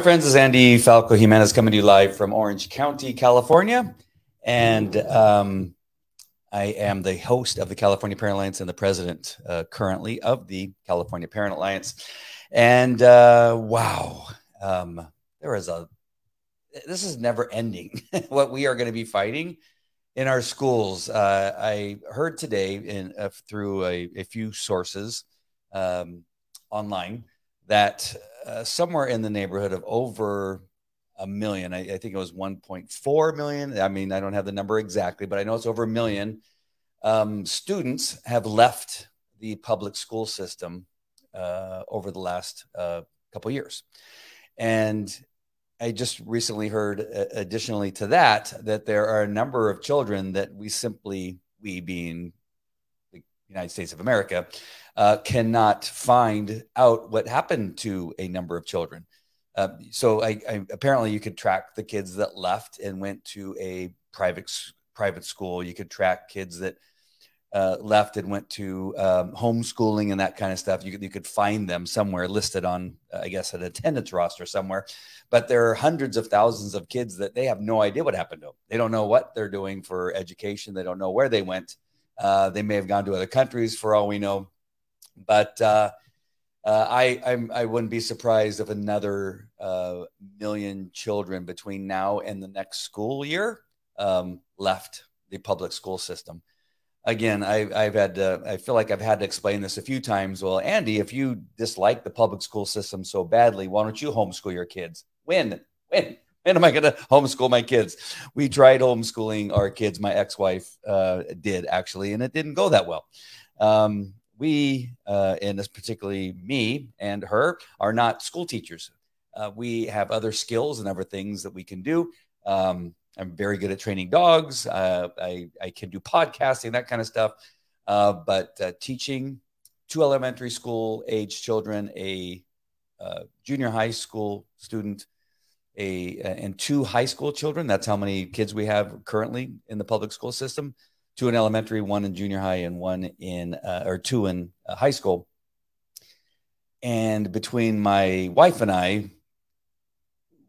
My friends. This is Andy Falco Jimenez coming to you live from Orange County, California. And um, I am the host of the California Parent Alliance and the president uh, currently of the California Parent Alliance. And uh, wow, um, there is a, this is never ending what we are going to be fighting in our schools. Uh, I heard today in, uh, through a, a, few sources um, online that uh, somewhere in the neighborhood of over a million, I, I think it was 1.4 million. I mean, I don't have the number exactly, but I know it's over a million um, students have left the public school system uh, over the last uh, couple years. And I just recently heard, uh, additionally to that, that there are a number of children that we simply, we being United States of America, uh, cannot find out what happened to a number of children. Uh, so I, I, apparently you could track the kids that left and went to a private private school. You could track kids that uh, left and went to um, homeschooling and that kind of stuff. You could, you could find them somewhere listed on, I guess, an attendance roster somewhere. But there are hundreds of thousands of kids that they have no idea what happened to them. They don't know what they're doing for education. They don't know where they went. Uh, they may have gone to other countries for all we know. But uh, uh, I I'm, I would not be surprised if another uh, million children between now and the next school year um, left the public school system again, I, I've had to, I feel like I've had to explain this a few times. Well, Andy, if you dislike the public school system so badly, why don't you homeschool your kids? When? When? When am I going to homeschool my kids? We tried homeschooling our kids. My ex-wife uh, did actually, and it didn't go that well. Um, we, uh, and this particularly me and her, are not school teachers. Uh, we have other skills and other things that we can do. Um, I'm very good at training dogs. Uh, I, I can do podcasting, that kind of stuff. Uh, but uh, teaching two elementary school age children, a junior high school student, a and two high school children. That's how many kids we have currently in the public school system. Two in elementary, one in junior high, and one in uh, or two in uh, high school. And between my wife and I,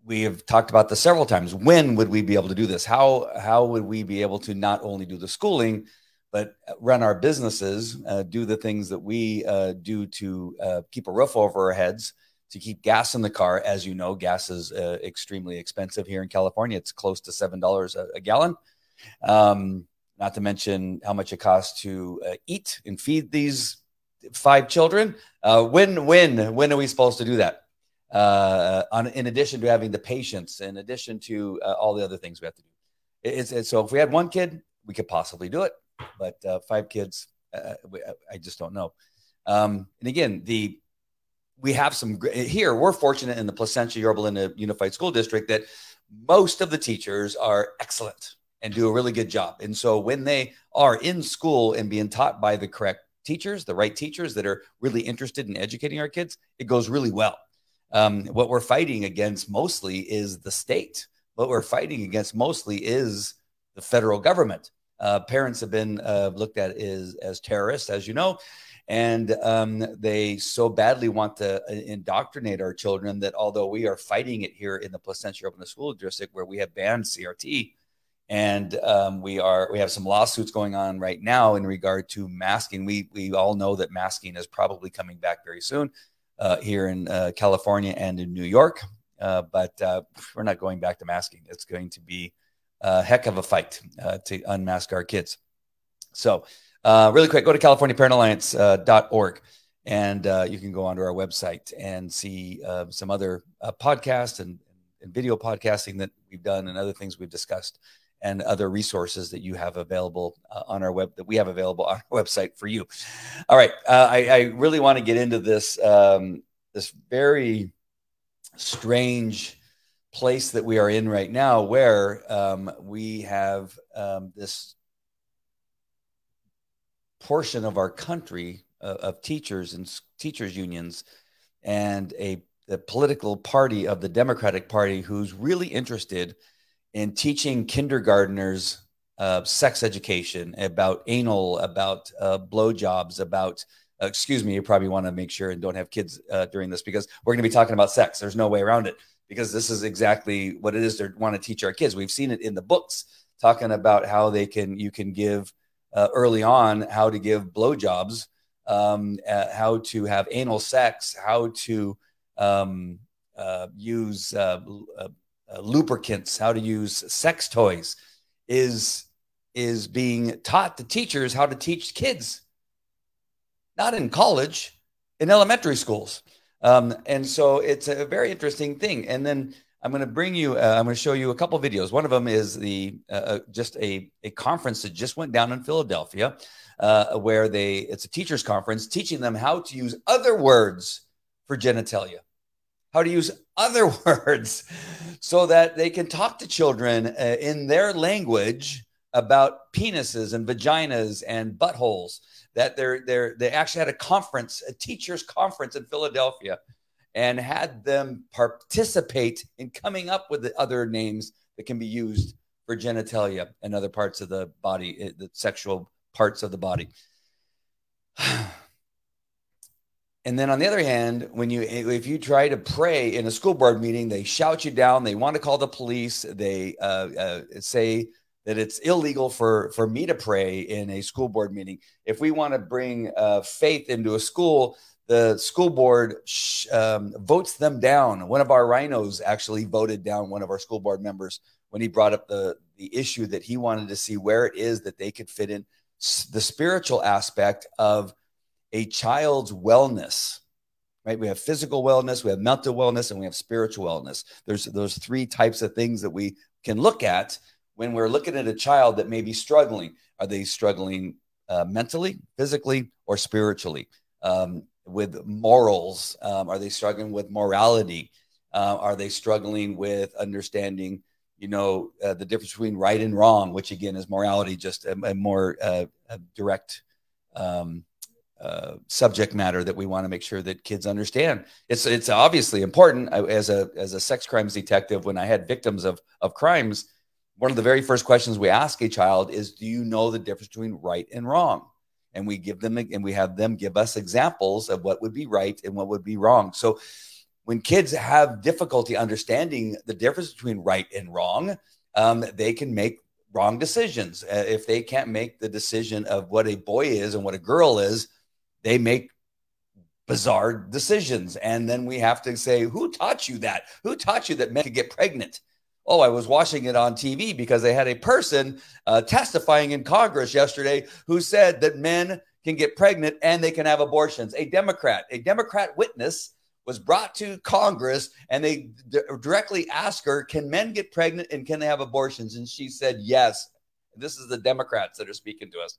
we have talked about this several times. When would we be able to do this? How how would we be able to not only do the schooling, but run our businesses, uh, do the things that we uh, do to uh, keep a roof over our heads, to keep gas in the car? As you know, gas is uh, extremely expensive here in California. It's close to seven dollars a, gallon. Um, not to mention how much it costs to uh, eat and feed these five children. Uh, when when when are we supposed to do that? uh, on, in addition to having the patience, in addition to uh, all the other things we have to do. It's, it's, so if we had one kid, we could possibly do it, but uh, five kids, uh, I just don't know. Um, and again, the we have some here. We're fortunate in the Placentia Yorba Unified School District that most of the teachers are excellent and do a really good job. And so when they are in school and being taught by the correct teachers, the right teachers that are really interested in educating our kids, it goes really well. Um, what we're fighting against mostly is the state. What we're fighting against mostly is the federal government. Uh, parents have been uh, looked at as, as terrorists, as you know, and um, they so badly want to uh, indoctrinate our children that although we are fighting it here in the Placentia Yorba School District, where we have banned CRT, and um, we are we have some lawsuits going on right now in regard to masking. We we all know that masking is probably coming back very soon uh, here in uh, California and in New York. Uh, but uh, we're not going back to masking. It's going to be a heck of a fight uh, to unmask our kids. So, uh, really quick, go to CaliforniaParentAlliance.org and you can go onto our website and see some other podcasts and, and video podcasting that we've done and other things we've discussed and other resources that you have available uh, on our web that we have available on our website for you. All right, uh, I, I, really want to get into this um, this very strange place that we are in right now, where um, we have um, this portion of our country uh, of teachers and teachers unions and a political party of the Democratic Party who's really interested in teaching kindergarteners uh, sex education, about anal, about uh, blowjobs, about uh, excuse me, you probably want to make sure and don't have kids uh, during this because we're going to be talking about sex. There's no way around it. because this is exactly what it is they want to teach our kids. We've seen it in the books talking about how they can you can give uh, early on how to give blowjobs, um, uh, how to have anal sex, how to um, uh, use uh, uh, uh, lubricants, how to use sex toys, is is being taught to teachers how to teach kids, not in college, in elementary schools. Um, and so it's a very interesting thing. And then I'm going to bring you, uh, I'm going to show you a couple videos. One of them is the uh, uh, just a, a conference that just went down in Philadelphia, uh, where they, it's a teacher's conference teaching them how to use other words for genitalia, how to use other words so that they can talk to children uh, in their language about penises and vaginas and buttholes that they're, they're, they actually had a conference, a teacher's conference in Philadelphia, and had them participate in coming up with the other names that can be used for genitalia and other parts of the body, eh, the sexual parts of the body. And then on the other hand, when you if you try to pray in a school board meeting, they shout you down. They want to call the police. They uh, uh, say that it's illegal for for me to pray in a school board meeting. If we want to bring uh, faith into a school, the school board um, votes them down. One of our rhinos actually voted down one of our school board members when he brought up the the issue that he wanted to see where it is that they could fit in the spiritual aspect of a child's wellness right we have physical wellness we have mental wellness and we have spiritual wellness there's those three types of things that we can look at when we're looking at a child that may be struggling, are they struggling uh, mentally, physically, or spiritually? Um, with morals, um, are they struggling with morality? Uh, are they struggling with understanding, you know, uh, the difference between right and wrong, which again is morality, just a, a more uh, a direct um, uh, subject matter that we want to make sure that kids understand. It's it's obviously important. As a as a sex crimes detective, when I had victims of of crimes, one of the very first questions we ask a child is do you know the difference between right and wrong and we give them and we have them give us examples of what would be right and what would be wrong. So when kids have difficulty understanding the difference between right and wrong um, they can make wrong decisions. Uh, if they can't make the decision of what a boy is and what a girl is they make bizarre decisions. And then we have to say who taught you that? Who taught you that men could get pregnant Oh, I was watching it on TV because they had a person uh, testifying in Congress yesterday who said that men can get pregnant and they can have abortions. A Democrat, a Democrat witness was brought to Congress and they d- directly asked her, Can men get pregnant and can they have abortions? And she said, Yes. This is the Democrats that are speaking to us,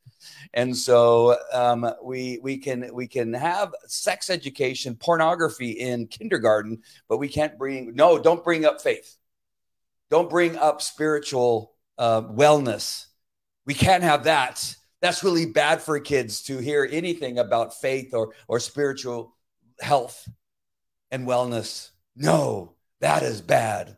and so um, we we can we can have sex education, pornography in kindergarten, but we can't bring no, don't bring up faith don't bring up spiritual uh, wellness. We can't have that. That's really bad for kids to hear anything about faith or, or spiritual health and wellness. No, that is bad.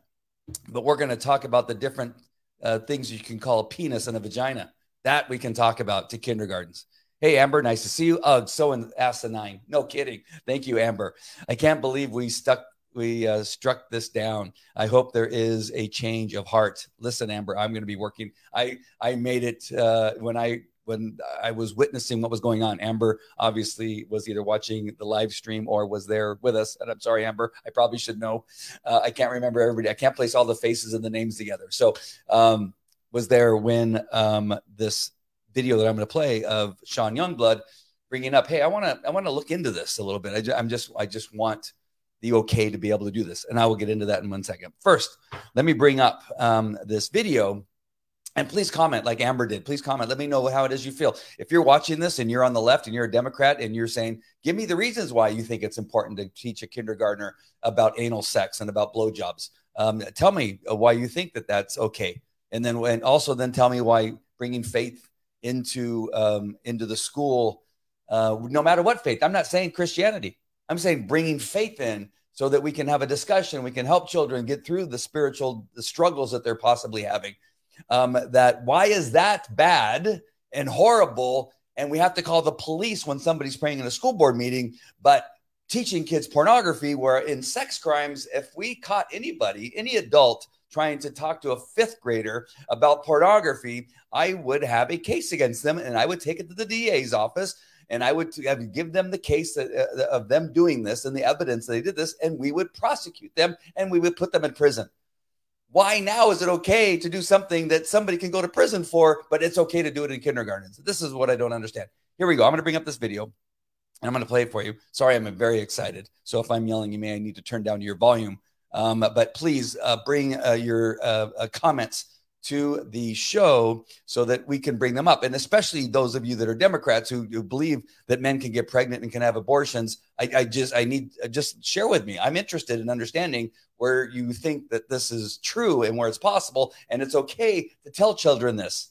But we're going to talk about the different uh, things you can call a penis and a vagina. That we can talk about to kindergartens. Hey, Amber, nice to see you. Oh, so in asinine. No kidding. Thank you, Amber. I can't believe we stuck we uh, struck this down. I hope there is a change of heart. Listen, Amber, I'm going to be working. I I made it uh, when I when I was witnessing what was going on. Amber obviously was either watching the live stream or was there with us. And I'm sorry, Amber, I probably should know. Uh, I can't remember everybody. I can't place all the faces and the names together. So um, was there when um, this video that I'm going to play of Sean Youngblood bringing up, hey, I want to I want to look into this a little bit. I, I'm just I just want the okay to be able to do this. And I will get into that in one second. First, let me bring up um, this video. And please comment like Amber did. Please comment. Let me know how it is you feel. If you're watching this and you're on the left and you're a Democrat and you're saying, give me the reasons why you think it's important to teach a kindergartner about anal sex and about blowjobs. Um, tell me uh, why you think that that's okay. And then, and also then tell me why bringing faith into um, into the school, uh, no matter what faith. I'm not saying Christianity. I'm saying bringing faith in so that we can have a discussion. We can help children get through the spiritual struggles that they're possibly having. Um, that why is that bad and horrible? And we have to call the police when somebody's praying in a school board meeting. But teaching kids pornography, where in sex crimes, if we caught anybody, any adult trying to talk to a fifth grader about pornography, I would have a case against them and I would take it to the DA's office and I would give them the case uh, of them doing this and the evidence they did this, and we would prosecute them and we would put them in prison. Why now is it okay to do something that somebody can go to prison for, but it's okay to do it in kindergartens? This is what I don't understand. Here we go. I'm going to bring up this video and I'm going to play it for you. Sorry, I'm very excited. So if I'm yelling, you may need to turn down your volume. Um, but please uh, bring uh, your uh, uh, comments to the show so that we can bring them up. And especially those of you that are Democrats who, who believe that men can get pregnant and can have abortions. I, I just, I need, uh, just share with me. I'm interested in understanding where you think that this is true and where it's possible. And it's okay to tell children this.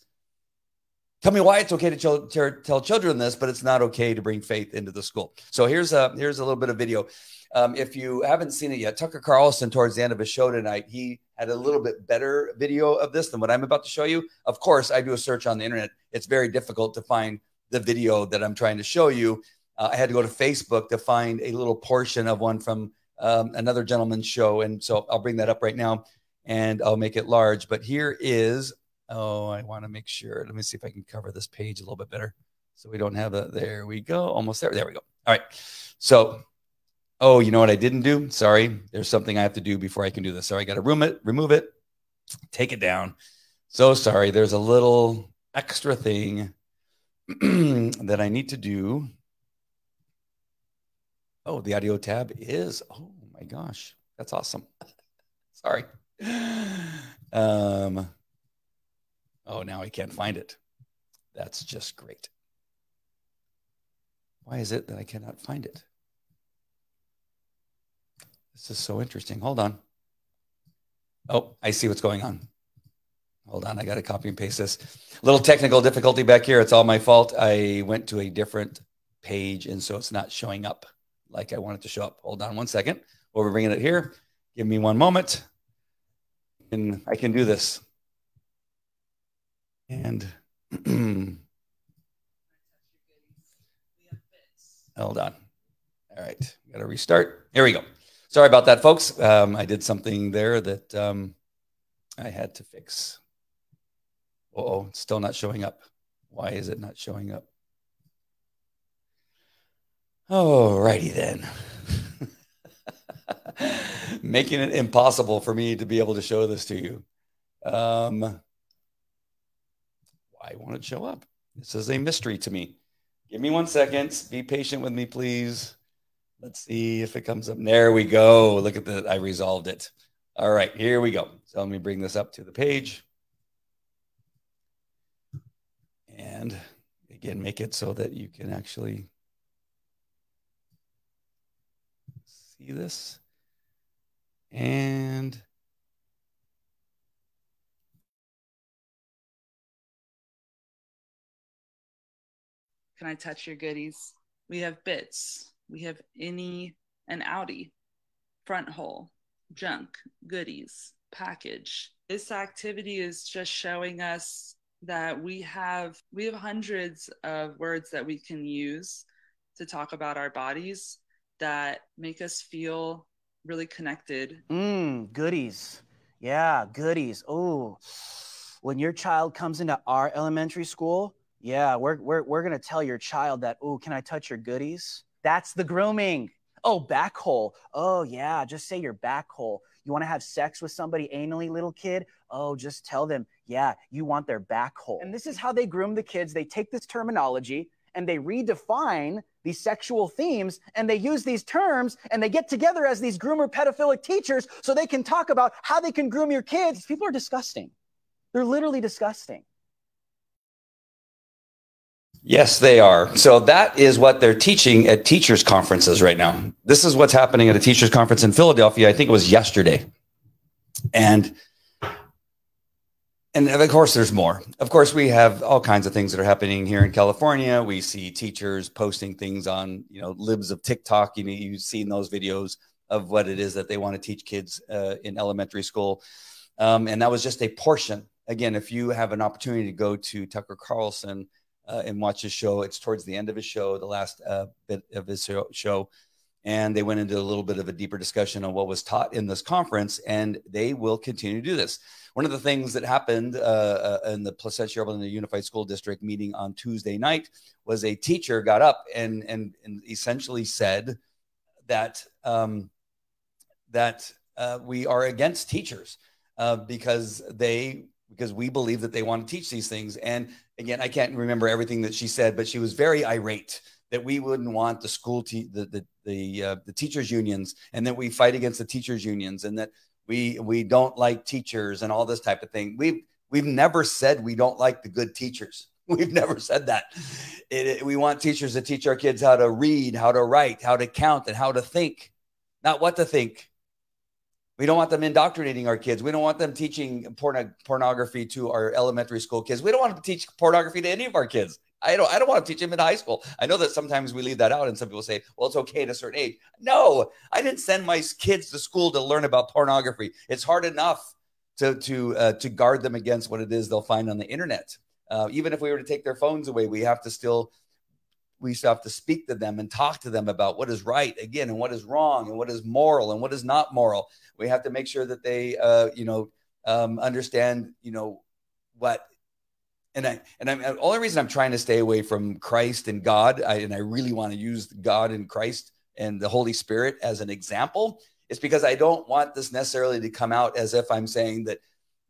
Tell me why it's okay to tell, tell children this, but it's not okay to bring faith into the school. So here's a here's a little bit of video. Um, if you haven't seen it yet, Tucker Carlson, towards the end of his show tonight, he had a little bit better video of this than what I'm about to show you. Of course, I do a search on the internet. It's very difficult to find the video that I'm trying to show you. Uh, I had to go to Facebook to find a little portion of one from um, another gentleman's show. And so I'll bring that up right now and I'll make it large. But here is, oh, I want to make sure. Let me see if I can cover this page a little bit better. So we don't have a, there we go, almost there. There we go. All right. So Oh, you know what I didn't do? Sorry. There's something I have to do before I can do this. Sorry, I got to remove it, remove it, take it down. So sorry. There's a little extra thing that I need to do. Oh, the audio tab is, oh my gosh, that's awesome. sorry. Um, oh, now I can't find it. That's just great. Why is it that I cannot find it? This is so interesting. Hold on. Oh, I see what's going on. Hold on. I got to copy and paste this. Little technical difficulty back here. It's all my fault. I went to a different page, and so it's not showing up like I want it to show up. Hold on one second. We're bringing it here, give me one moment, and I can do this. And hold on. All right, got to restart. Here we go. Sorry about that, folks. Um, I did something there that um, I had to fix. oh, it's still not showing up. Why is it not showing up? Oh, righty then. Making it impossible for me to be able to show this to you. Um, why won't it show up? This is a mystery to me. Give me one second. Be patient with me, please. Let's see if it comes up. There we go. Look at that. I resolved it. All right, here we go. So let me bring this up to the page. And again, make it so that you can actually see this. And can I touch your goodies? We have bits we have any and outie, front hole, junk, goodies, package. This activity is just showing us that we have we have hundreds of words that we can use to talk about our bodies that make us feel really connected. Mm, goodies. Yeah, goodies. Oh, when your child comes into our elementary school, yeah, we're, we're, we're going to tell your child that, oh, can I touch your goodies? That's the grooming. Oh, back hole. Oh, yeah, just say your back hole. You want to have sex with somebody anally, little kid? Oh, just tell them, yeah, you want their back hole. And this is how they groom the kids. They take this terminology and they redefine these sexual themes and they use these terms and they get together as these groomer pedophilic teachers so they can talk about how they can groom your kids. People are disgusting. They're literally disgusting. Yes, they are. So that is what they're teaching at teachers' conferences right now. This is what's happening at a teachers' conference in Philadelphia. I think it was yesterday. And and of course there's more. Of course we have all kinds of things that are happening here in California. We see teachers posting things on, you know, libs of TikTok. You know, you've seen those videos of what it is that they want to teach kids uh, in elementary school. Um, and that was just a portion. Again, if you have an opportunity to go to Tucker Carlson uh, and watch his show. It's towards the end of his show, the last uh, bit of his show. and they went into a little bit of a deeper discussion on what was taught in this conference, and they will continue to do this. One of the things that happened uh, uh, in the Placentia Yorba Unified School District meeting on Tuesday night was a teacher got up and and, and essentially said that um, that uh, we are against teachers uh, because they because we believe that they want to teach these things. And again, I can't remember everything that she said, but she was very irate that we wouldn't want the school te- the the the, uh, the teachers unions and that we fight against the teachers unions and that we we don't like teachers and all this type of thing. We've we've never said we don't like the good teachers. We've never said that. It, it, we want teachers to teach our kids how to read, how to write, how to count, and how to think, not what to think. We don't want them indoctrinating our kids. We don't want them teaching porn- pornography to our elementary school kids. We don't want to teach pornography to any of our kids. I don't I don't want to teach them in high school. I know that sometimes we leave that out and some people say, well, it's okay at a certain age. No, I didn't send my kids to school to learn about pornography. It's hard enough to to uh, to guard them against what it is they'll find on the internet. Uh, even if we were to take their phones away, we have to still we have to speak to them and talk to them about what is right again and what is wrong and what is moral and what is not moral. We have to make sure that they uh, you know um, understand you know what and I and I'm the only reason I'm trying to stay away from Christ and God, I, and I really want to use God and Christ and the Holy Spirit as an example, is because I don't want this necessarily to come out as if I'm saying that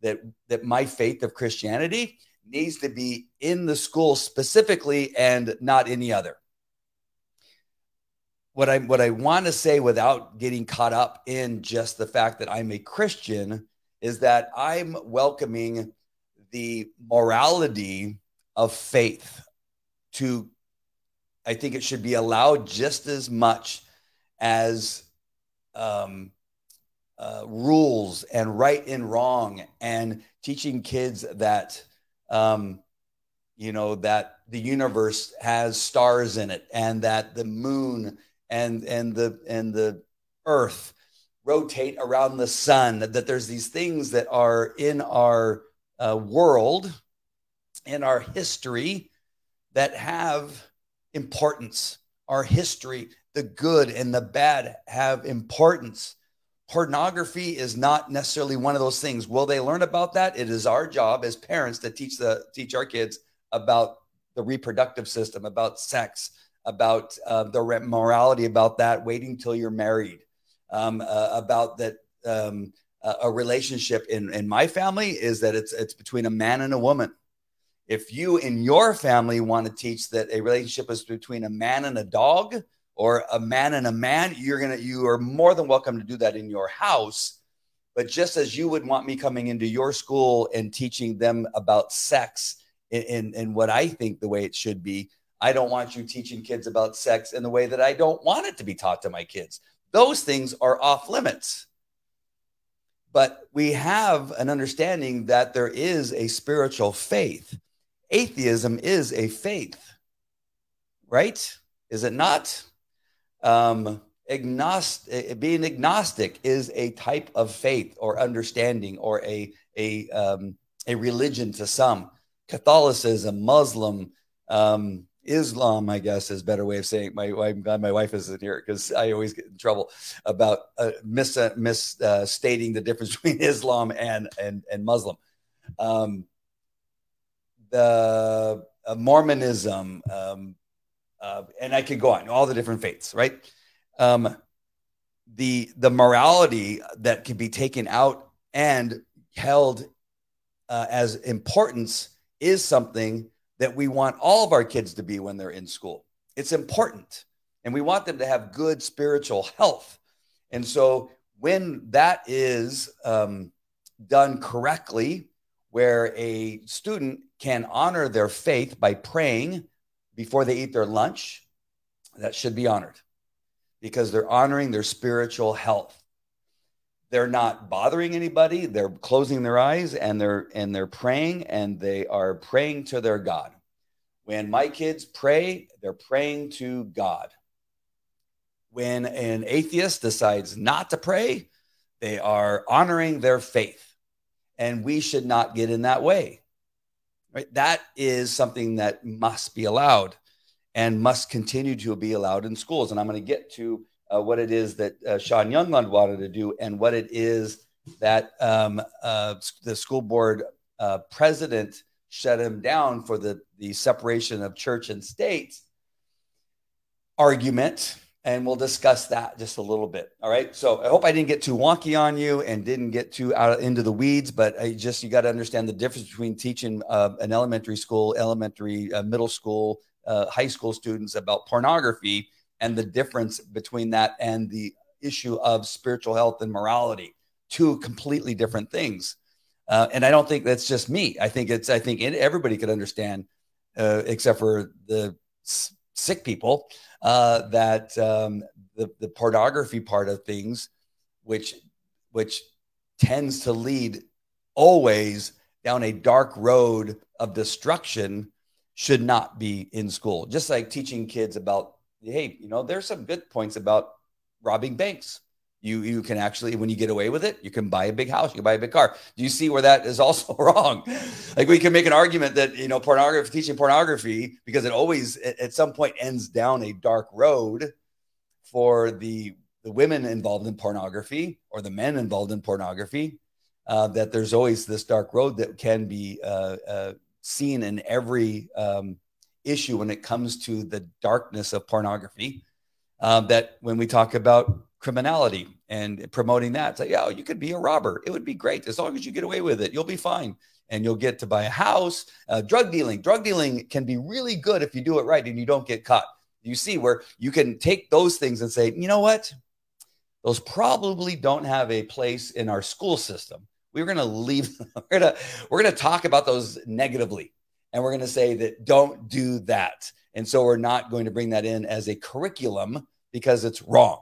that that my faith of Christianity needs to be in the school specifically and not any other. What I what I want to say without getting caught up in just the fact that I'm a Christian is that I'm welcoming the morality of faith to i think it should be allowed just as much as um, uh, rules and right and wrong and teaching kids that um, you know that the universe has stars in it and that the moon and and the and the earth rotate around the sun that there's these things that are in our uh, world in our history that have importance. Our history, the good and the bad, have importance. Pornography is not necessarily one of those things. Will they learn about that? It is our job as parents to teach the teach our kids about the reproductive system, about sex, about uh, the morality about that. Waiting till you're married, um, uh, about that. Um, a relationship in, in my family is that it's it's between a man and a woman. If you in your family want to teach that a relationship is between a man and a dog or a man and a man, you're gonna you are more than welcome to do that in your house. But just as you would want me coming into your school and teaching them about sex in, in what I think the way it should be, I don't want you teaching kids about sex in the way that I don't want it to be taught to my kids. Those things are off limits. But we have an understanding that there is a spiritual faith. Atheism is a faith, right? Is it not? Um, agnostic, being agnostic is a type of faith or understanding or a, a, um, a religion to some. Catholicism, Muslim, um, Islam, I guess, is a better way of saying. It. My I'm glad my wife isn't here because I always get in trouble about uh, mis uh, misstating uh, the difference between Islam and and and Muslim. Um, the uh, Mormonism, um, uh, and I could go on all the different faiths, right? Um, the the morality that can be taken out and held uh, as importance is something that we want all of our kids to be when they're in school. It's important. And we want them to have good spiritual health. And so when that is um, done correctly, where a student can honor their faith by praying before they eat their lunch, that should be honored because they're honoring their spiritual health. They're not bothering anybody. They're closing their eyes and they're and they're praying and they are praying to their God. When my kids pray, they're praying to God. When an atheist decides not to pray, they are honoring their faith. And we should not get in that way. Right? That is something that must be allowed and must continue to be allowed in schools. And I'm going to get to uh, what it is that uh, Sean Youngblood wanted to do and what it is that um, uh, the school board uh, president shut him down for the, the separation of church and state argument. And we'll discuss that just a little bit. All right. So I hope I didn't get too wonky on you and didn't get too out into the weeds, but I just, you got to understand the difference between teaching uh, an elementary school, elementary, uh, middle school, uh, high school students about pornography and the difference between that and the issue of spiritual health and morality. Two completely different things. Uh, and I don't think that's just me. I think it's, I think everybody could understand, uh, except for the sick people, uh, that um, the, the pornography part of things, which, which tends to lead always down a dark road of destruction should not be in school. Just like teaching kids about, hey, you know, there's some good points about robbing banks. You you can actually, when you get away with it, you can buy a big house, you can buy a big car. Do you see where that is also wrong? Like we can make an argument that you know pornography, teaching pornography, because it always at some point ends down a dark road for the the women involved in pornography or the men involved in pornography. Uh, that there's always this dark road that can be uh, uh, seen in every um, issue when it comes to the darkness of pornography. Um, that when we talk about criminality and promoting that, say, yeah, you could be a robber. It would be great as long as you get away with it. You'll be fine, and you'll get to buy a house. Uh, drug dealing, drug dealing can be really good if you do it right and you don't get caught. You see where you can take those things and say, you know what? Those probably don't have a place in our school system we're going to leave we're going we're going to talk about those negatively and we're going to say that don't do that and so we're not going to bring that in as a curriculum because it's wrong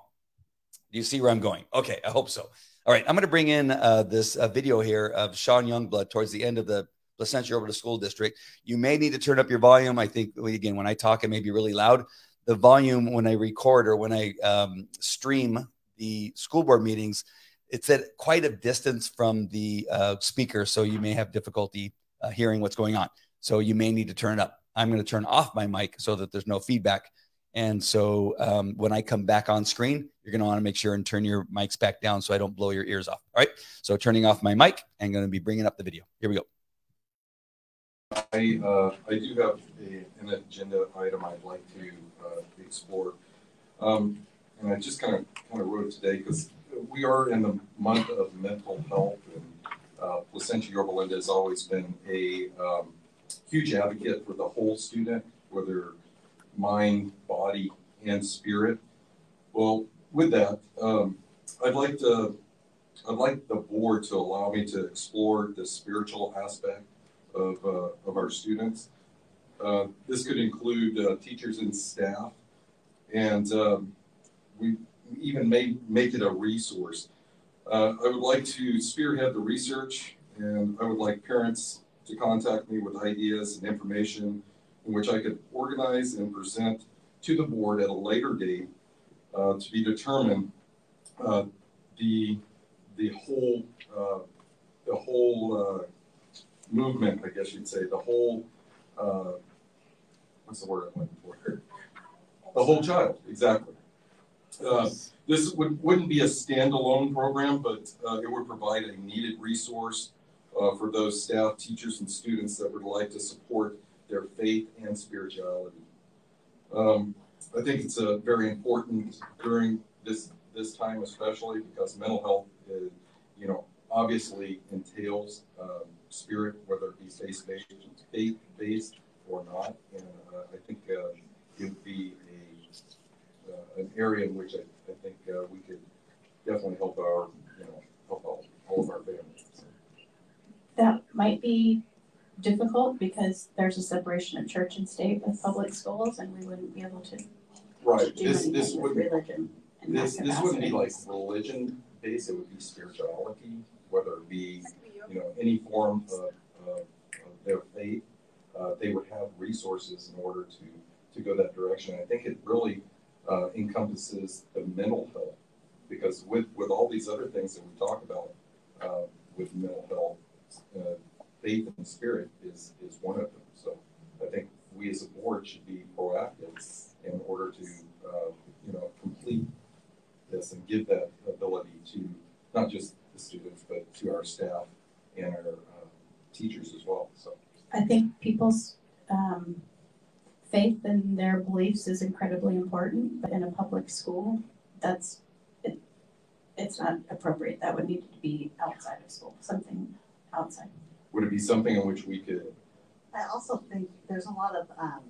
do you see where i'm going okay i hope so all right i'm going to bring in uh, this uh, video here of sean youngblood towards the end of the placentia to school district you may need to turn up your volume i think again when i talk it may be really loud the volume when i record or when i um, stream the school board meetings it's at quite a distance from the uh, speaker, so you may have difficulty uh, hearing what's going on. So you may need to turn it up. I'm going to turn off my mic so that there's no feedback. And so um, when I come back on screen, you're going to want to make sure and turn your mics back down so I don't blow your ears off. All right. So turning off my mic and going to be bringing up the video. Here we go. I, uh, I do have a, an agenda item I'd like to uh, explore. Um, and I just kind of kind of wrote it today because we are in the month of mental health, and uh, Placentia Yorba Linda has always been a um, huge advocate for the whole student, whether mind, body, and spirit. Well, with that, um, I'd like to, I'd like the board to allow me to explore the spiritual aspect of, uh, of our students. Uh, this could include uh, teachers and staff, and um, we even may make it a resource. Uh, I would like to spearhead the research, and I would like parents to contact me with ideas and information in which I could organize and present to the board at a later date uh, to be determined uh, the the whole uh, the whole uh, movement, I guess you'd say, the whole uh, what's the word I'm looking for? here? The whole child, exactly. Uh, this would, wouldn't be a standalone program, but it would provide a needed resource for those staff, teachers, and students that would like to support their faith and spirituality. Um, I think it's uh, very important during this this time, especially because mental health, is, you know, obviously entails um, spirit, whether it be faith based, faith based or not. And uh, I think uh, it would be a uh, an area in which I I think uh, we could definitely help our, you know, help all, all of our families. That might be difficult because there's a separation of church and state with public schools and we wouldn't be able to Right, do this, this anything with wouldn't, religion in that this, this wouldn't be like religion based, it would be spirituality, whether it be, you know, any form of, of, of their faith. Uh, they would have resources in order to, to go that direction. I think it really uh, encompasses the mental health. Because with, with all these other things that we talk about uh, with mental health, uh, faith and spirit is, is one of them. So I think we as a board should be proactive in order to, uh, you know, complete this and give that ability to not just the students, but to our staff and our uh, teachers as well. So I think people's um, faith and their beliefs is incredibly important, but in a public school, that's it, it's not appropriate. That would need to be outside of school, something outside. Would it be something in which we could? I also think there's a lot of, um,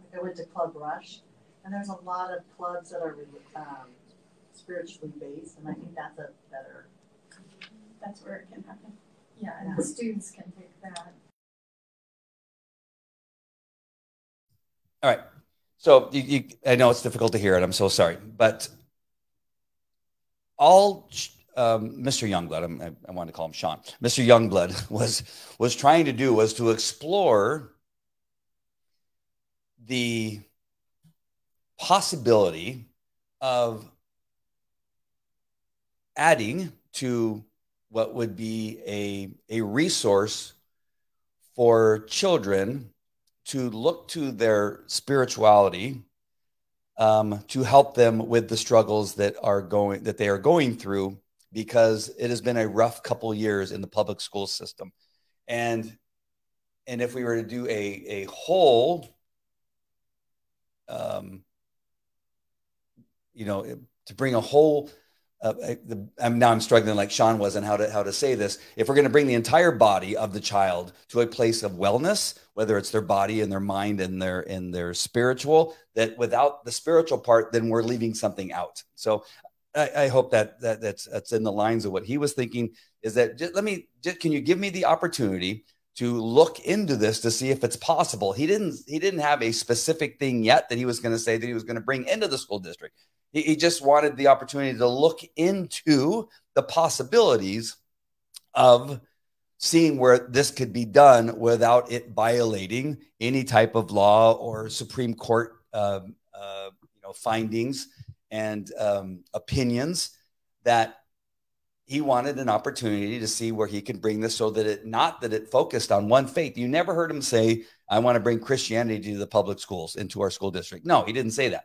like I went to Club Rush, and there's a lot of clubs that are um, spiritually based, and I think that's a better. That's where it can happen. Yeah, and the students can pick that. All right. So you, you, I know it's difficult to hear it. I'm so sorry, but all um, Mr. Youngblood, I, I want to call him Sean. Mr. Youngblood was was trying to do was to explore the possibility of adding to what would be a, a resource for children to look to their spirituality um, to help them with the struggles that are going that they are going through because it has been a rough couple years in the public school system and and if we were to do a a whole um, you know to bring a whole uh, the, I'm, now I'm struggling like Sean was and how to how to say this. If we're going to bring the entire body of the child to a place of wellness, whether it's their body and their mind and their and their spiritual, that without the spiritual part, then we're leaving something out. So I, I hope that, that that's that's in the lines of what he was thinking. Is that just, let me just, can you give me the opportunity to look into this to see if it's possible? He didn't he didn't have a specific thing yet that he was going to say that he was going to bring into the school district. He, he just wanted the opportunity to look into the possibilities of seeing where this could be done without it violating any type of law or Supreme Court um, uh, you know findings and um, opinions that he wanted an opportunity to see where he could bring this so that it not that it focused on one faith. You never heard him say, I want to bring Christianity to the public schools into our school district. No, he didn't say that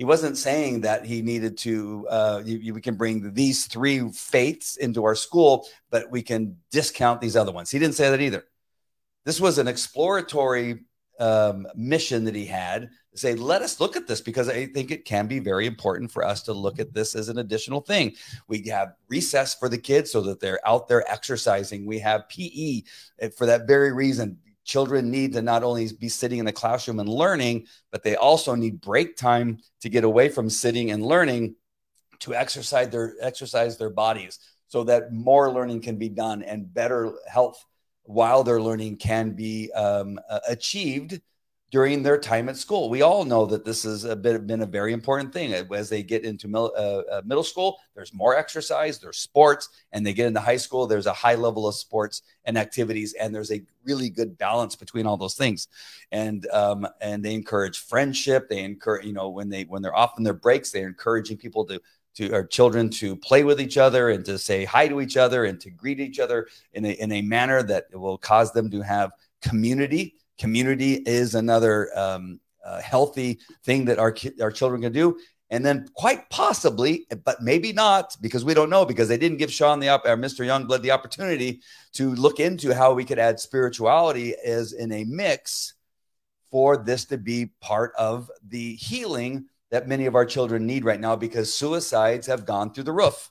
he wasn't saying that he needed to uh, you, you, we can bring these three faiths into our school but we can discount these other ones he didn't say that either this was an exploratory um, mission that he had say let us look at this because i think it can be very important for us to look at this as an additional thing. We have recess for the kids so that they're out there exercising. We have pe for that very reason. Children need to not only be sitting in the classroom and learning, but they also need break time to get away from sitting and learning to exercise their exercise their bodies so that more learning can be done and better health while they're learning can be um, achieved during their time at school. We all know that this has a bit been a very important thing as they get into mil, uh, uh, middle school. There's more exercise, there's sports, and they get into high school. There's a high level of sports and activities, and there's a really good balance between all those things. And um, and they encourage friendship. They encourage you know when they when they're off in their breaks, they're encouraging people to to our children to play with each other and to say hi to each other and to greet each other in a, in a manner that will cause them to have community community is another um, uh, healthy thing that our our children can do. And then quite possibly, but maybe not, because we don't know, because they didn't give Sean the up or Mr. Youngblood the opportunity to look into how we could add spirituality as in a mix for this to be part of the healing that many of our children need right now because suicides have gone through the roof.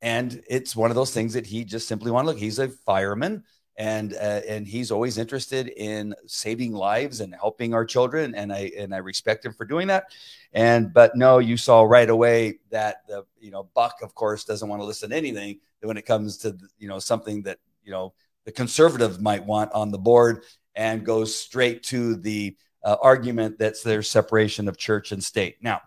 And it's one of those things that he just simply want to look. He's a fireman and uh, and he's always interested in saving lives and helping our children and i and i respect him for doing that and but no you saw right away that the you know buck of course doesn't want to listen to anything when it comes to you know something that you know the conservative might want on the board and goes straight to the uh, argument that's their separation of church and state now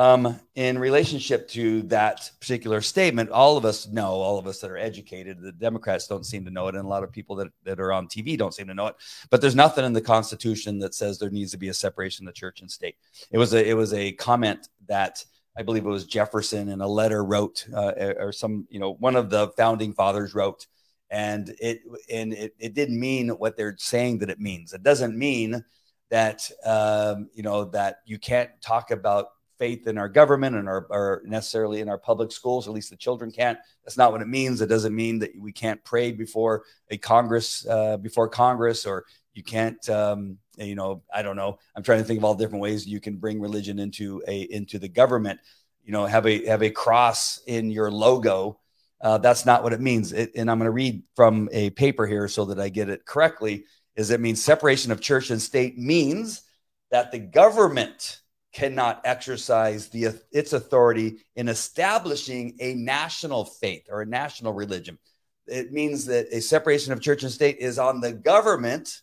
um, in relationship to that particular statement, all of us know, all of us that are educated, the Democrats don't seem to know it, and a lot of people that, that are on TV don't seem to know it. But there's nothing in the Constitution that says there needs to be a separation of church and state. It was a it was a comment that I believe it was Jefferson in a letter wrote, uh, or some you know one of the founding fathers wrote, and it and it, it didn't mean what they're saying that it means. It doesn't mean that um, you know that you can't talk about faith in our government and our, or necessarily in our public schools. At least the children can't. That's not what it means. It doesn't mean that we can't pray before a Congress, uh, before Congress, or you can't. Um, you know, I don't know. I'm trying to think of all different ways you can bring religion into a into the government. You know, have a have a cross in your logo. Uh, that's not what it means. It, and I'm going to read from a paper here so that I get it correctly. Is it means separation of church and state means that the government cannot exercise the its authority in establishing a national faith or a national religion. It means that a separation of church and state is on the government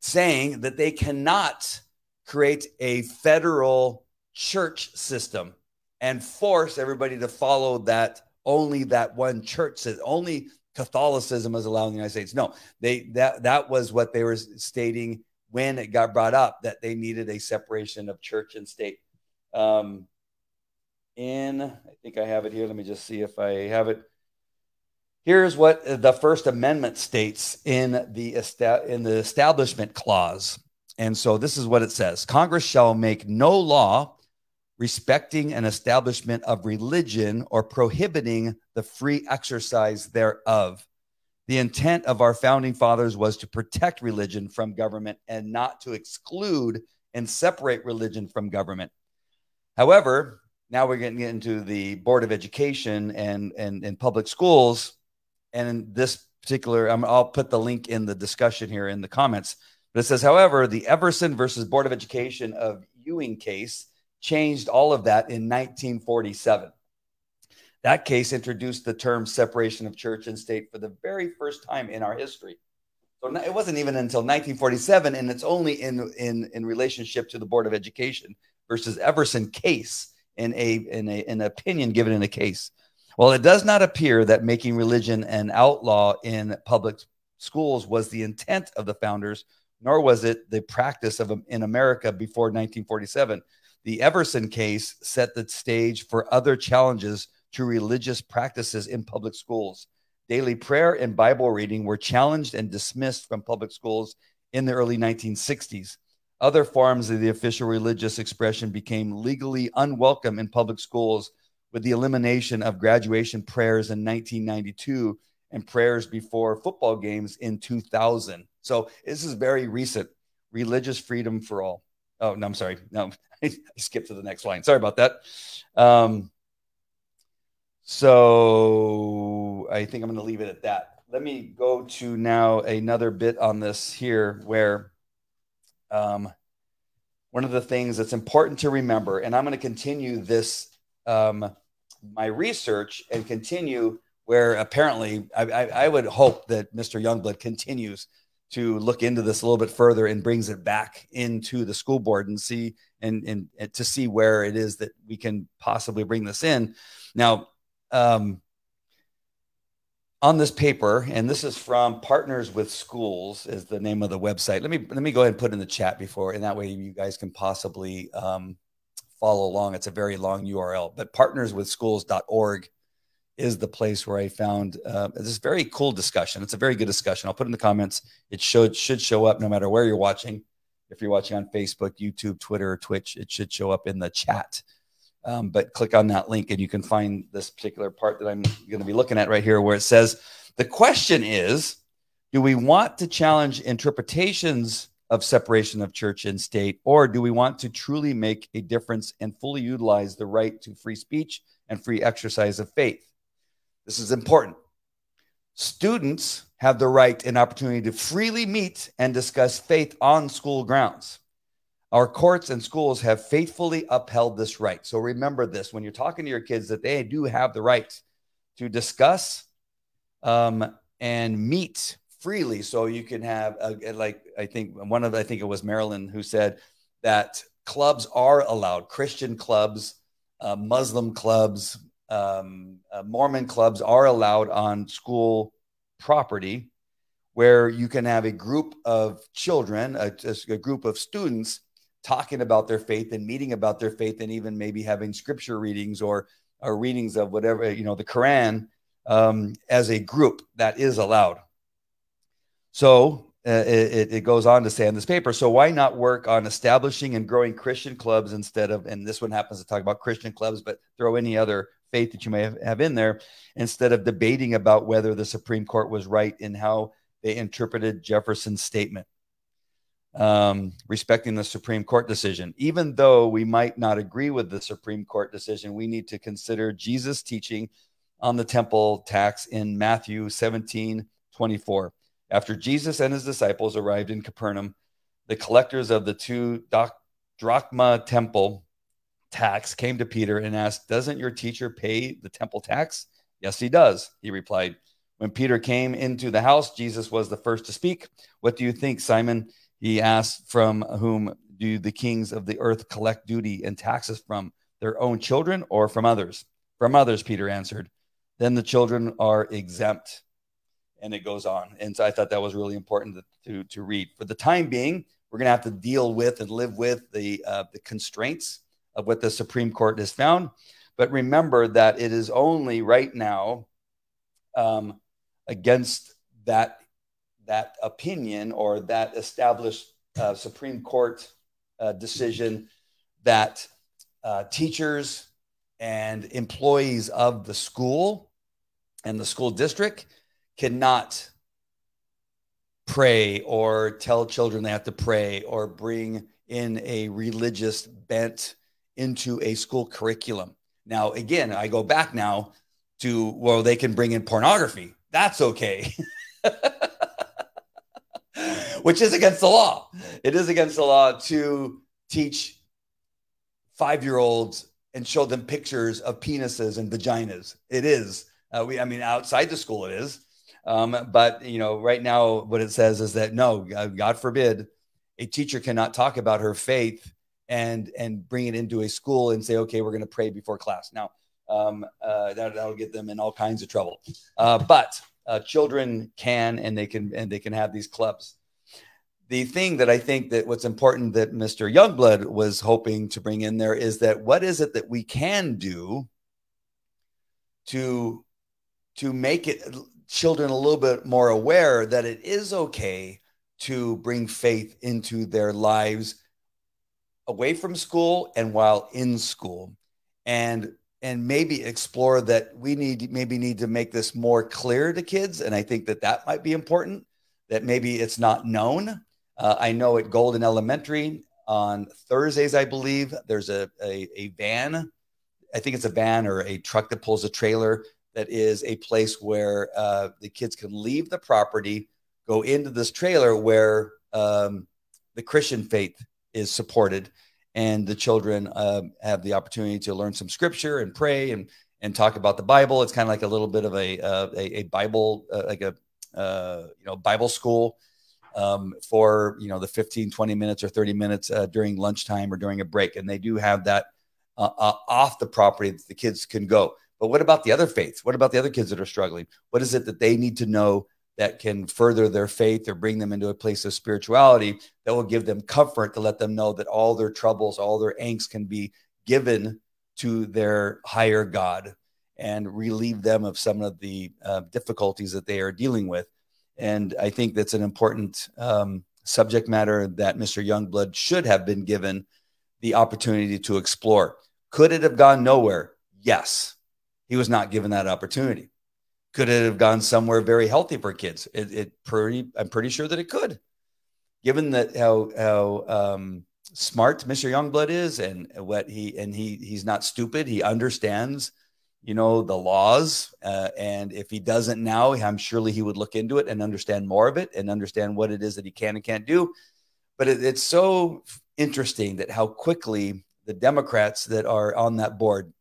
saying that they cannot create a federal church system and force everybody to follow that only that one church says only Catholicism is allowed in the United States. No, they that that was what they were stating when it got brought up that they needed a separation of church and state. Um, in I think I have it here. Let me just see if I have it. Here's what the First Amendment states in the in the Establishment Clause, and so this is what it says: Congress shall make no law respecting an establishment of religion or prohibiting the free exercise thereof. The intent of our founding fathers was to protect religion from government and not to exclude and separate religion from government. However, now we're getting into the Board of Education and, and, and public schools. And in this particular, i will put the link in the discussion here in the comments. But it says, however, the Everson versus Board of Education of Ewing case changed all of that in 1947. That case introduced the term separation of church and state for the very first time in our history. So it wasn't even until 1947, and it's only in, in, in relationship to the Board of Education versus Everson case in a in a an opinion given in a case. Well, it does not appear that making religion an outlaw in public schools was the intent of the founders, nor was it the practice of in America before 1947. The Everson case set the stage for other challenges to religious practices in public schools. Daily prayer and Bible reading were challenged and dismissed from public schools in the early 1960s. Other forms of the official religious expression became legally unwelcome in public schools with the elimination of graduation prayers in 1992 and prayers before football games in 2000. So this is very recent. Religious freedom for all. Oh, no, I'm sorry. No, I skipped to the next line. Sorry about that. Um, so I think I'm going to leave it at that. Let me go to now another bit on this here where um, one of the things that's important to remember, and I'm going to continue this, um, my research and continue where apparently I, I, I would hope that Mr. Youngblood continues to look into this a little bit further and brings it back into the school board and see and, and, and to see where it is that we can possibly bring this in. Now, um, on this paper, and this is from Partners with Schools, is the name of the website. Let me let me go ahead and put in the chat before, and that way you guys can possibly um, follow along. It's a very long URL, but partnerswithschools.org is the place where I found uh, this very cool discussion. It's a very good discussion. I'll put in the comments. It should should show up no matter where you're watching. If you're watching on Facebook, YouTube, Twitter, or Twitch, it should show up in the chat. Um, but click on that link and you can find this particular part that I'm going to be looking at right here where it says the question is do we want to challenge interpretations of separation of church and state, or do we want to truly make a difference and fully utilize the right to free speech and free exercise of faith? This is important. Students have the right and opportunity to freely meet and discuss faith on school grounds. Our courts and schools have faithfully upheld this right. So remember this when you're talking to your kids that they do have the right to discuss um, and meet freely. So you can have, a, like, I think one of, I think it was Marilyn who said that clubs are allowed, Christian clubs, uh, Muslim clubs, um, uh, Mormon clubs are allowed on school property where you can have a group of children, a, a group of students talking about their faith and meeting about their faith and even maybe having scripture readings or or readings of whatever you know the quran um, as a group that is allowed so uh, it, it goes on to say in this paper. So why not work on establishing and growing Christian clubs instead of, and this one happens to talk about Christian clubs, but throw any other faith that you may have, have in there instead of debating about whether the Supreme Court was right in how they interpreted Jefferson's statement. Um, respecting the Supreme Court decision. Even though we might not agree with the Supreme Court decision, we need to consider Jesus' teaching on the temple tax in Matthew 17 24. After Jesus and his disciples arrived in Capernaum, the collectors of the two drachma temple tax came to Peter and asked, Doesn't your teacher pay the temple tax? Yes, he does, he replied. When Peter came into the house, Jesus was the first to speak. What do you think, Simon? He asked, From whom do the kings of the earth collect duty and taxes from? Their own children or from others? From others, Peter answered. Then the children are exempt and it goes on. And so I thought that was really important to, to, read. For the time being, we're going to have to deal with and live with the, uh, the constraints of what the Supreme Court has found. But remember that it is only right now um, against that, that opinion or that established uh, Supreme Court uh, decision that uh, teachers and employees of the school and the school district cannot pray or tell children they have to pray or bring in a religious bent into a school curriculum. Now, again, I go back now to well, they can bring in pornography. That's okay. Which is against the law. It is against the law to teach five year olds and show them pictures of penises and vaginas. It is. Uh, we, I mean, outside the school, it is. Um, but you know, right now, what it says is that no, God forbid, a teacher cannot talk about her faith and and bring it into a school and say, okay, we're going to pray before class. Now, um, uh, that that'll get them in all kinds of trouble. Uh, but uh, children can and they can and they can have these clubs. The thing that I think that what's important that Mr. Youngblood was hoping to bring in there is that what is it that we can do to to make it children a little bit more aware that it is okay to bring faith into their lives away from school and while in school. And and maybe explore that we need maybe need to make this more clear to kids. And i think that that might be important that maybe it's not known. Uh, i know at golden elementary on thursdays i believe there's a, a, a van. I think it's a van or a truck that pulls a trailer that is a place where uh, the kids can leave the property, go into this trailer where um, the Christian faith is supported, and the children uh, have the opportunity to learn some scripture and pray and and talk about the Bible. It's kind of like a little bit of a uh, a, a, Bible, uh, like a uh, you know Bible school um, for you know the 15, 20 minutes or 30 minutes uh, during lunchtime or during a break, and they do have that off the property that the kids can go. But what about the other faiths? What about the other kids that are struggling? What is it that they need to know that can further their faith or bring them into a place of spirituality that will give them comfort to let them know that all their troubles, all their angst can be given to their higher God and relieve them of some of the uh, difficulties that they are dealing with. And I think that's an important um, subject matter that Mr. Youngblood should have been given the opportunity to explore. Could it have gone nowhere? Yes. He was not given that opportunity. Could it have gone somewhere very healthy for kids? It, it pretty, I'm pretty sure that it could, given that how how um, smart Mr. Youngblood is, and what he and he he's not stupid. He understands, you know, the laws, uh, and if he doesn't now, I'm surely he would look into it and understand more of it and understand what it is that he can and can't do. But it, it's so interesting that how quickly the Democrats that are on that board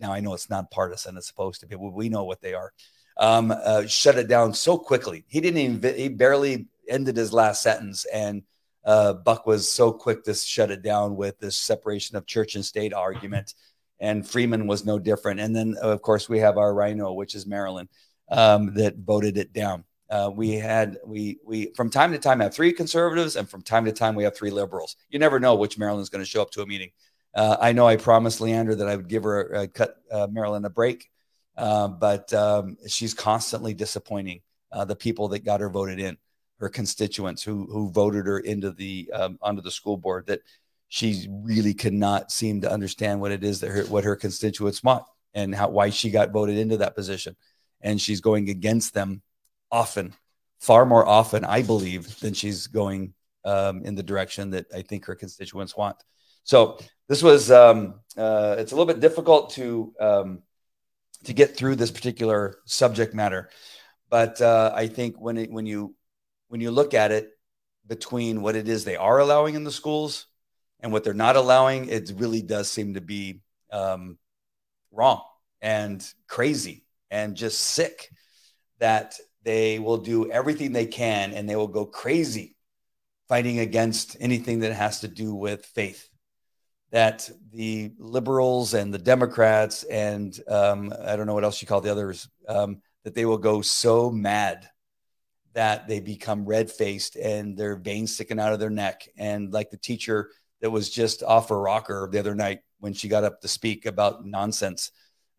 now I know it's nonpartisan; it's supposed to be. We know what they are. Um, uh, shut it down so quickly. He didn't even. He barely ended his last sentence, and uh, Buck was so quick to shut it down with this separation of church and state argument. And Freeman was no different. And then, of course, we have our rhino, which is Marilyn, um, that voted it down. Uh, we had we we from time to time have three conservatives, and from time to time we have three liberals. You never know which Marilyn's going to show up to a meeting. Uh, I know I promised Leandra that I would give her a, cut uh, Marilyn a break, uh, but um, she's constantly disappointing uh, the people that got her voted in. her constituents who who voted her into the um, onto the school board that she really could not seem to understand what it is that her what her constituents want and how why she got voted into that position and she's going against them often far more often i believe than she's going um, in the direction that i think her constituents want so this was um, uh, it's a little bit difficult to um, to get through this particular subject matter but uh, i think when it, when you when you look at it between what it is they are allowing in the schools and what they're not allowing, it really does seem to be um, wrong and crazy and just sick that they will do everything they can and they will go crazy fighting against anything that has to do with faith. That the liberals and the Democrats and um, I don't know what else you call the others, um, that they will go so mad that they become red faced and their veins sticking out of their neck. And like the teacher that was just off a rocker the other night when she got up to speak about nonsense.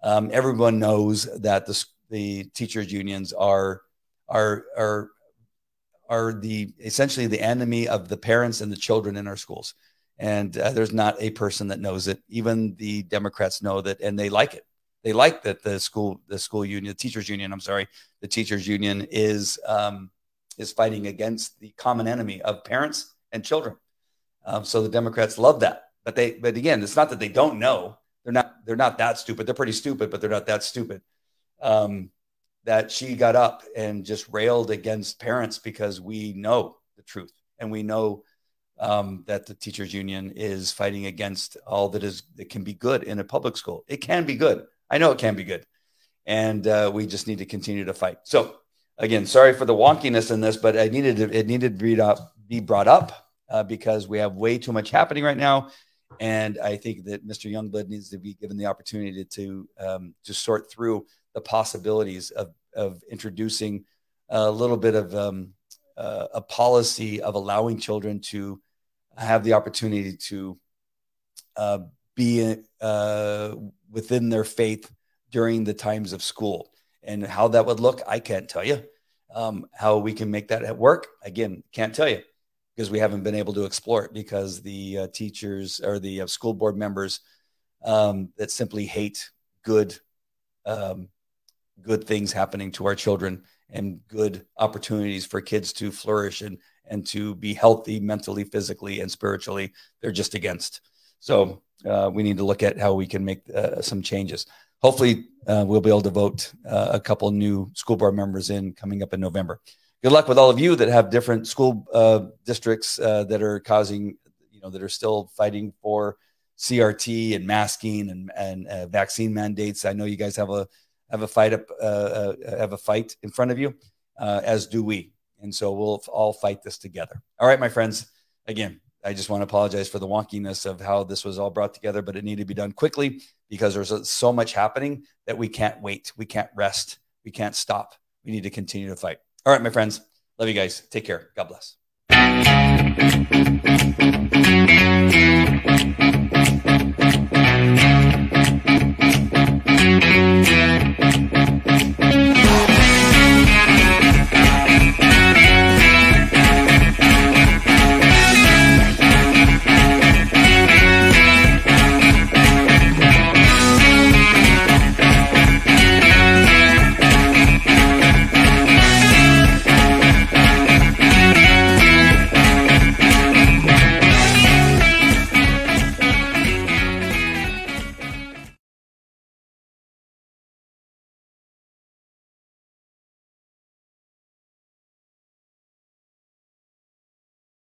Um, everyone knows that the, the teachers unions are are are are the essentially the enemy of the parents and the children in our schools. And uh, there's not a person that knows it. Even the Democrats know that, and they like it. They like that the school, the school union, the teachers union. I'm sorry, the teachers union is um, is fighting against the common enemy of parents and children. Um, so the Democrats love that. But they, but again, it's not that they don't know. They're not. They're not that stupid. They're pretty stupid, but they're not that stupid. Um, that she got up and just railed against parents because we know the truth and we know um, that the teachers union is fighting against all that is that can be good in a public school. It can be good. I know it can be good, and uh, we just need to continue to fight. So again, sorry for the wonkiness in this, but I needed to, it needed to be, up, be brought up uh, because we have way too much happening right now, and I think that Mr. Youngblood needs to be given the opportunity to um, to sort through the possibilities of of introducing a little bit of um, uh, a policy of allowing children to have the opportunity to uh, be uh, within their faith during the times of school. And how that would look, I can't tell you. Um, how we can make that work, again, can't tell you because we haven't been able to explore it because the uh, teachers or the uh, school board members um, that simply hate good, um, good things happening to our children and good opportunities for kids to flourish and and to be healthy mentally, physically, and spiritually. They're just against. So uh, we need to look at how we can make uh, some changes. Hopefully, uh, we'll be able to vote uh, a couple new school board members in coming up in November. Good luck with all of you that have different school uh, districts uh, that are causing, you know, that are still fighting for CRT and masking and and vaccine mandates. I know you guys have a have a fight up have a fight in front of you, as do we, and so we'll all fight this together. All right, my friends. Again, I just want to apologize for the wonkiness of how this was all brought together, but it needed to be done quickly because there's so much happening that we can't wait. We can't rest. We can't stop. We need to continue to fight. All right, my friends. Love you guys. Take care. God bless.